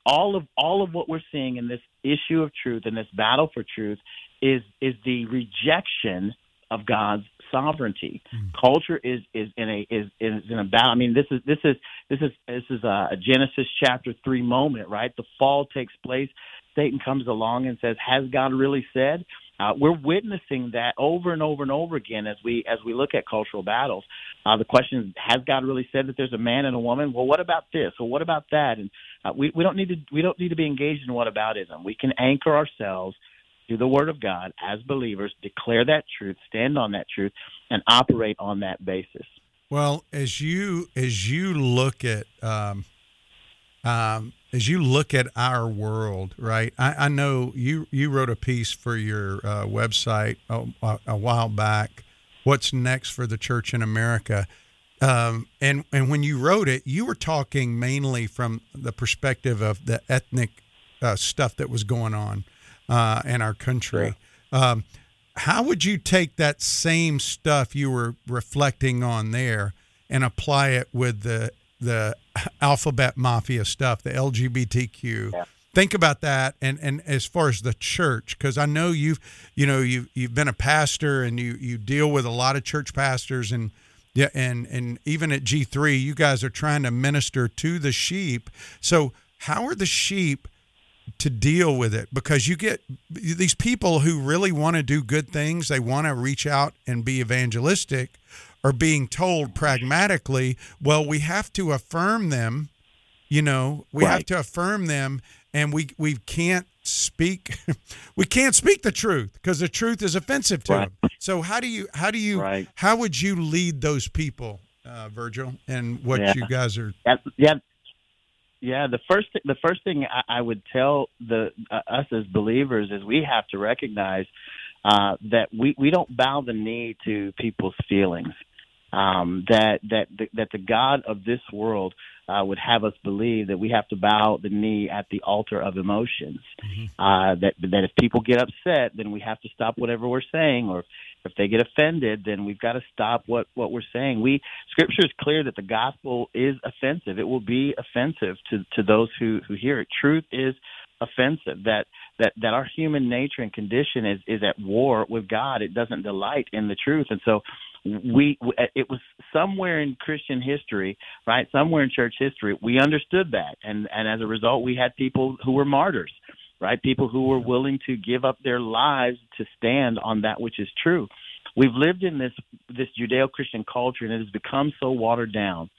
all of all of what we're seeing in this issue of truth and this battle for truth is is the rejection of God's sovereignty. Mm. Culture is is in a is is in a battle. I mean, this is this is this is this is a Genesis chapter three moment, right? The fall takes place. Satan comes along and says, "Has God really said?" Uh, we're witnessing that over and over and over again as we as we look at cultural battles. Uh, the question is, has God really said that there's a man and a woman? Well, what about this? Well, what about that? And uh, we we don't need to we don't need to be engaged in what whataboutism. We can anchor ourselves through the Word of God as believers, declare that truth, stand on that truth, and operate on that basis. Well, as you as you look at um, um, as you look at our world, right? I, I, know you you wrote a piece for your uh, website a, a, while back. What's next for the church in America? Um, and and when you wrote it, you were talking mainly from the perspective of the ethnic uh, stuff that was going on uh, in our country. Um, how would you take that same stuff you were reflecting on there and apply it with the the alphabet mafia stuff, the LGBTQ? Yeah. Think about that, and, and as far as the church, because I know you've you know you've you've been a pastor and you you deal with a lot of church pastors and yeah and and even at G three, you guys are trying to minister to the sheep. So how are the sheep? To deal with it because you get these people who really want to do good things, they want to reach out and be evangelistic, are being told pragmatically, well, we have to affirm them, you know, we right. have to affirm them and we we can't speak we can't speak the truth because the truth is offensive to right. them. So how do you how do you right. how would you lead those people, uh, Virgil, and what yeah. you guys are yeah, yeah Yeah, the first th- the first thing I, I would tell the uh, us as believers is we have to recognize uh, that we we don't bow the knee to people's feelings. Um, that that the, that the God of this world uh, would have us believe that we have to bow the knee at the altar of emotions. Mm-hmm. Uh, that that if people get upset, then we have to stop whatever we're saying, or if they get offended, then we've got to stop what what we're saying. We Scripture is clear that the gospel is offensive. It will be offensive to to those who who hear it. Truth is offensive. That that that our human nature and condition is is at war with God. It doesn't delight in the truth, and so we uh, it was somewhere in Christian history, right? Somewhere in church history, we understood that, and and as a result, we had people who were martyrs, right? People who were willing to give up their lives to stand on that which is true. We've lived in this this Judeo-Christian culture, and it has become so watered down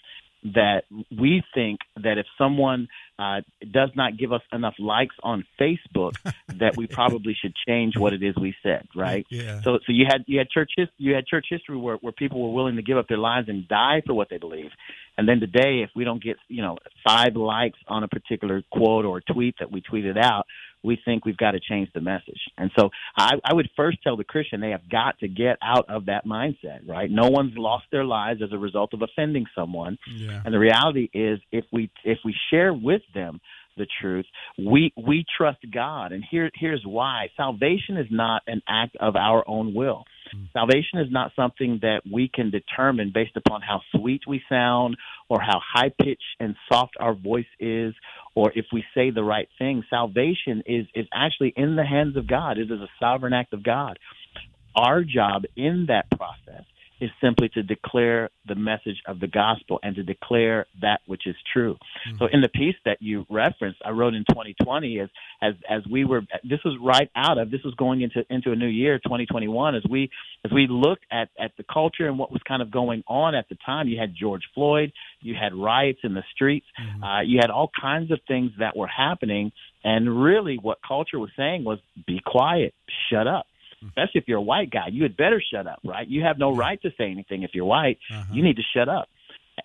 that we think that if someone uh, does not give us enough likes on Facebook, that we probably should change what it is we said, right? Yeah. So, so you had you had church his, you had church history where where people were willing to give up their lives and die for what they believe, and then today, if we don't get you know five likes on a particular quote or tweet that we tweeted out, we think we've got to change the message. And so I, I would first tell the Christian they have got to get out of that mindset, right? No one's lost their lives as a result of offending someone. Yeah. And the reality is if we if we share with them the truth, we we trust God. And here here's why. Salvation is not an act of our own will. Mm. Salvation is not something that we can determine based upon how sweet we sound or how high pitched and soft our voice is or if we say the right thing. Salvation is, is actually in the hands of God. It is a sovereign act of God. Our job in that process is simply to declare the message of the gospel and to declare that which is true. Mm-hmm. So in the piece that you referenced, I wrote in 2020 as as as we were this was right out of this was going into into a new year 2021 as we as we looked at at the culture and what was kind of going on at the time. You had George Floyd, you had riots in the streets, mm-hmm. uh, you had all kinds of things that were happening, and really what culture was saying was be quiet, shut up especially if you're a white guy. You had better shut up, right? You have no right to say anything if you're white. Uh-huh. You need to shut up.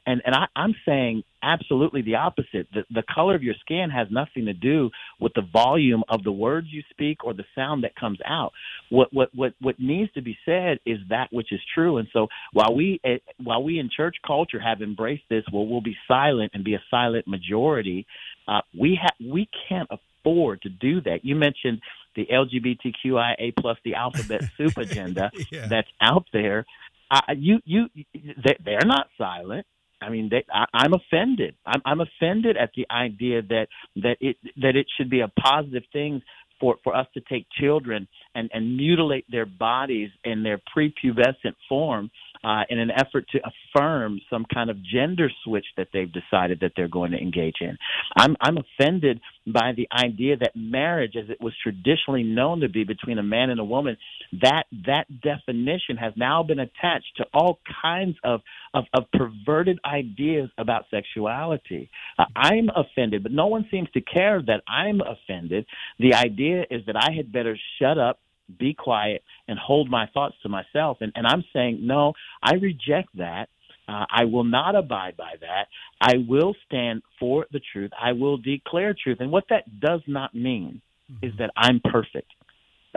And and I, I'm saying absolutely the opposite. The, the color of your skin has nothing to do with the volume of the words you speak or the sound that comes out. What what what what needs to be said is that which is true. And so while we eh, while we in church culture have embraced this, well, we'll be silent and be a silent majority. Uh, we we can't afford to do that. You mentioned the LGBTQIA plus the alphabet soup agenda yeah. that's out there. Uh, you you they're not silent. I mean, they, I, I'm offended. I'm, I'm offended at the idea that that it that it should be a positive thing for for us to take children and and mutilate their bodies in their prepubescent form uh, in an effort to affirm some kind of gender switch that they've decided that they're going to engage in. I'm, I'm offended by the idea that marriage, as it was traditionally known to be between a man and a woman, that that definition has now been attached to all kinds of of, of perverted ideas about sexuality. Uh, I'm offended, but no one seems to care that I'm offended. The idea is that I had better shut up be quiet and hold my thoughts to myself. And, and I'm saying, no, I reject that. Uh, I will not abide by that. I will stand for the truth. I will declare truth. And what that does not mean mm-hmm. is that I'm perfect.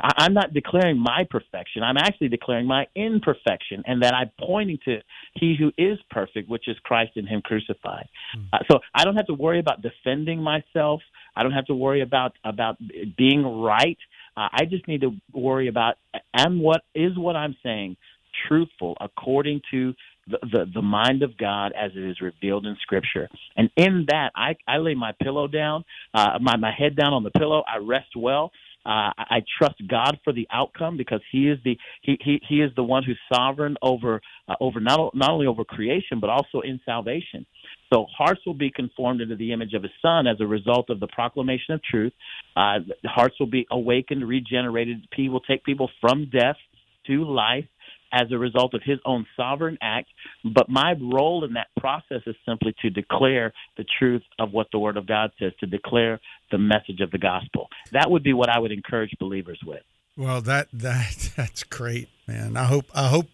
I, I'm not declaring my perfection. I'm actually declaring my imperfection and that I'm pointing to He who is perfect, which is Christ in Him crucified. Mm-hmm. Uh, so I don't have to worry about defending myself. I don't have to worry about about being right. Uh, I just need to worry about am what is what I'm saying truthful according to the, the, the mind of God as it is revealed in Scripture. And in that, I, I lay my pillow down, uh, my, my head down on the pillow. I rest well. Uh, I trust God for the outcome because He is the He He, he is the one who's sovereign over uh, over not not only over creation but also in salvation. So hearts will be conformed into the image of His Son as a result of the proclamation of truth. Uh, hearts will be awakened, regenerated. He will take people from death to life as a result of his own sovereign act. But my role in that process is simply to declare the truth of what the Word of God says, to declare the message of the gospel. That would be what I would encourage believers with. Well, that that that's great, man. I hope I hope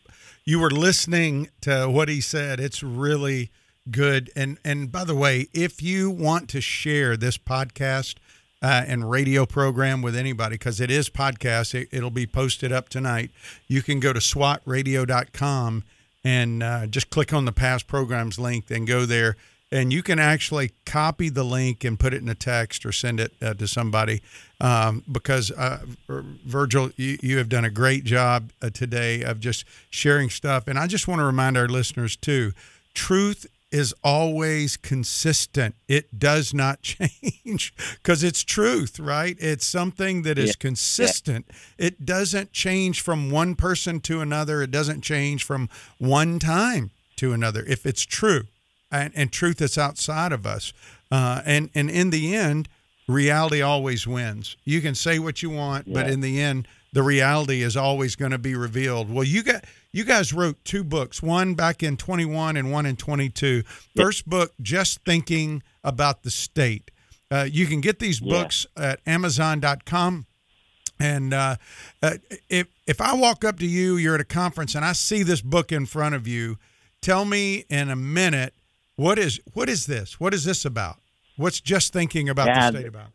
you were listening to what he said. It's really good. And and by the way, if you want to share this podcast uh, and radio program with anybody, because it is podcast, it, it'll be posted up tonight. You can go to swatradio.com and uh, just click on the past programs link and go there. And you can actually copy the link and put it in a text or send it uh, to somebody um, because uh, Virgil, you, you have done a great job uh, today of just sharing stuff. And I just want to remind our listeners too truth is always consistent. It does not change because it's truth, right? It's something that is yeah. consistent. Yeah. It doesn't change from one person to another. It doesn't change from one time to another if it's true and, and truth is outside of us. Uh, and, and in the end, reality always wins. You can say what you want, yeah. but in the end, the reality is always going to be revealed. Well, you got you guys wrote two books, one back in 21 and one in 22. First book, Just Thinking About the State. Uh, you can get these books yeah. at Amazon.com. And uh, uh, if if I walk up to you, you're at a conference, and I see this book in front of you, tell me in a minute what is what is this? What is this about? What's just thinking about yeah, the state about?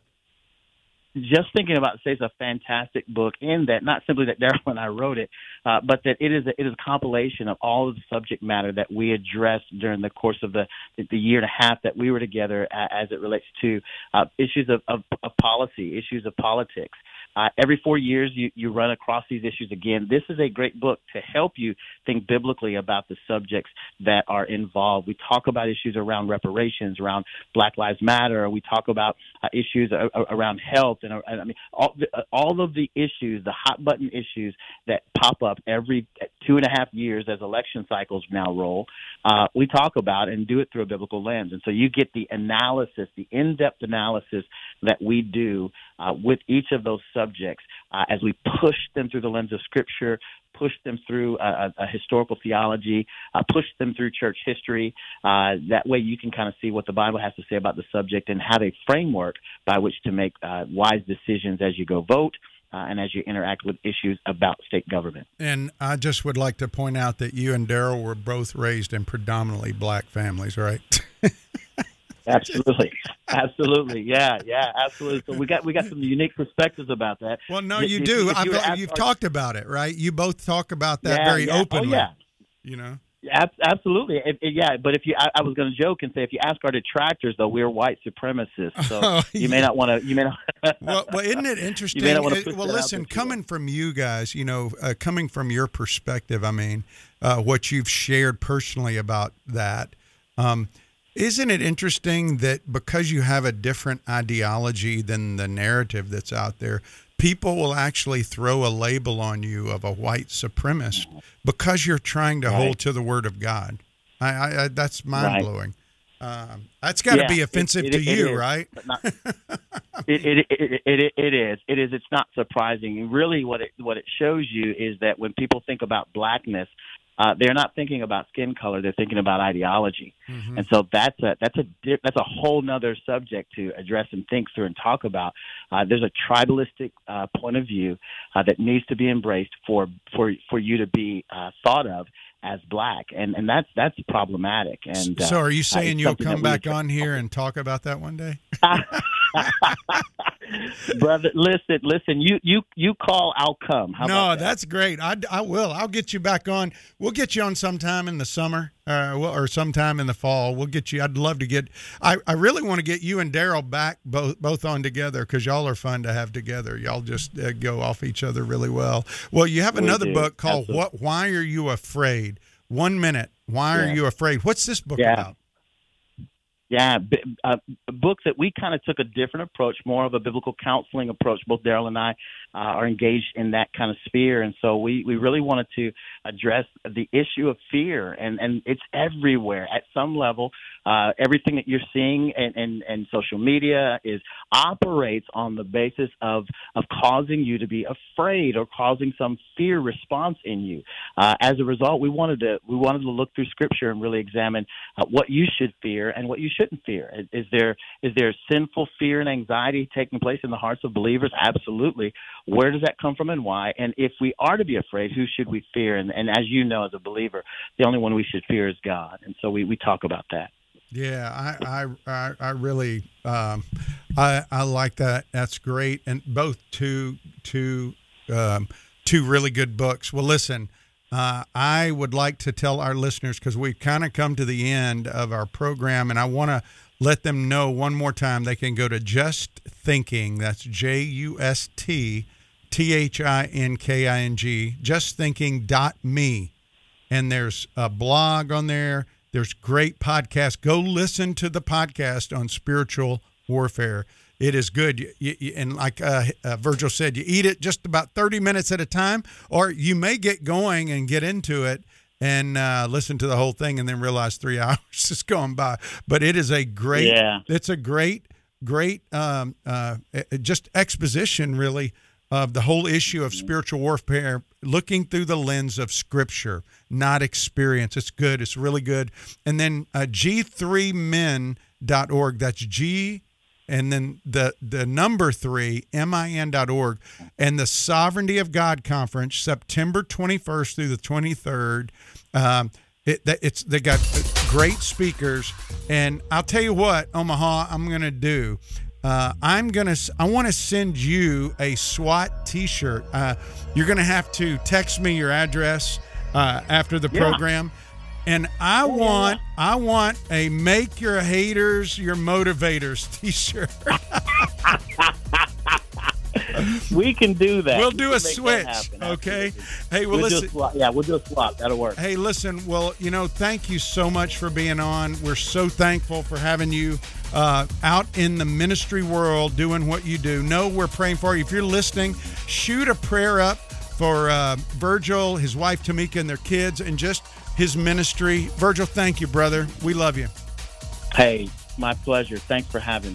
Just thinking about the it's a fantastic book in that not simply that Darrel and I wrote it, uh, but that it is a, it is a compilation of all of the subject matter that we addressed during the course of the the year and a half that we were together as it relates to uh, issues of, of, of policy, issues of politics, uh, every four years, you, you run across these issues again. This is a great book to help you think biblically about the subjects that are involved. We talk about issues around reparations, around Black Lives Matter. We talk about uh, issues around health, and, and I mean all, uh, all of the issues, the hot button issues that pop up every two and a half years as election cycles now roll. Uh, we talk about and do it through a biblical lens, and so you get the analysis, the in-depth analysis that we do uh, with each of those subjects uh, as we push them through the lens of Scripture, push them through a, a historical theology, uh, push them through church history. Uh, that way, you can kind of see what the Bible has to say about the subject and have a framework by which to make uh, wise decisions as you go vote. Uh, and as you interact with issues about state government. And I just would like to point out that you and Darrel were both raised in predominantly black families, right? Absolutely, absolutely, yeah, yeah, absolutely. So we got we got some unique perspectives about that. Well, no, you if, do. If you have talked about it, right? You both talk about that yeah, very yeah. Oh, openly. Oh, yeah. You know. Absolutely, it, yeah. But if you, I, I was going to joke and say, if you ask our detractors, though, we're white supremacists, so oh, you may not want to. You may not. well, well, isn't it interesting? It, well, listen, coming from you guys, you know, uh, coming from your perspective, I mean, uh, what you've shared personally about that. Um, isn't it interesting that because you have a different ideology than the narrative that's out there, people will actually throw a label on you of a white supremacist because you're trying to right. hold to the word of God? I, I, I that's mind blowing. Right. Um, that's got to yeah, be offensive it, it, to you, right? Not, it, it, it, it, it is. It is. It's not surprising. Really, what it what it shows you is that when people think about blackness, uh, they're not thinking about skin color; they're thinking about ideology, mm-hmm. and so that's a that's a that's a whole nother subject to address and think through and talk about. Uh, there's a tribalistic uh, point of view uh, that needs to be embraced for for for you to be uh, thought of as black, and and that's that's problematic. And so, are you saying you'll come back on here and talk about that one day? brother. Listen, listen. You you you call, I'll come. How no, that? that's great. I, I will. I'll get you back on. We'll get you on sometime in the summer, uh, or sometime in the fall. We'll get you. I'd love to get. I, I really want to get you and Darrel back both both on together because y'all are fun to have together. Y'all just uh, go off each other really well. Well, you have another book called Absolutely. "What? Why Are You Afraid?" One minute. Why yeah. are you afraid? What's this book yeah. about? Yeah, a, a uh, book that we kind of took a different approach, more of a biblical counseling approach. Both Darrel and I uh, are engaged in that kind of sphere, and so we we really wanted to address the issue of fear, and and it's everywhere at some level. Uh, everything that you're seeing and and social media is operates on the basis of of causing you to be afraid or causing some fear response in you. Uh, as a result, we wanted to we wanted to look through Scripture and really examine uh, what you should fear and what you shouldn't fear. Is, is there is there sinful fear and anxiety taking place in the hearts of believers? Absolutely. Where does that come from and why? And if we are to be afraid, who should we fear? And, and as you know, as a believer, the only one we should fear is God. And so we, we talk about that. Yeah, I I I, really um, I I like that. That's great, and both two two um, two really good books. Well, listen, uh, I would like to tell our listeners because we've kind of come to the end of our program, and I want to let them know one more time they can go to Just Thinking. That's J U S T T H I N K I N G. JustThinking.me, and there's a blog on there. There's great podcasts. Go listen to the podcast on spiritual warfare. It is good. You, you, and like uh, uh, Virgil said, you eat it just about 30 minutes at a time, or you may get going and get into it and uh, listen to the whole thing and then realize three hours is going by. But it is a great, Yeah. it's a great, great, um, uh, just exposition really of the whole issue of spiritual warfare, looking through the lens of scripture, not experience. It's good. It's really good. And then uh, g3min.org. That's G and then the the number three min.org and the sovereignty of god conference september 21st through the 23rd um, it, it's they got great speakers. And i'll tell you what omaha i'm gonna do. Uh, i'm gonna I want to send you a swat t-shirt. Uh, you're gonna have to text me your address uh, after the Yeah. program and I want I want a make your haters your motivators t-shirt. We can do that. we'll do can a switch, okay? Hey, well We'll listen. Yeah, we'll do a swap. That'll work. Hey, listen, well, you know, thank you so much for being on. We're so thankful for having you uh, out in the ministry world doing what you do. Know we're praying for you. If you're listening, shoot a prayer up for uh, Virgil, his wife Tamika, and their kids, and just his ministry. Virgil, thank you, brother. We love you. Hey, my pleasure. Thanks for having me.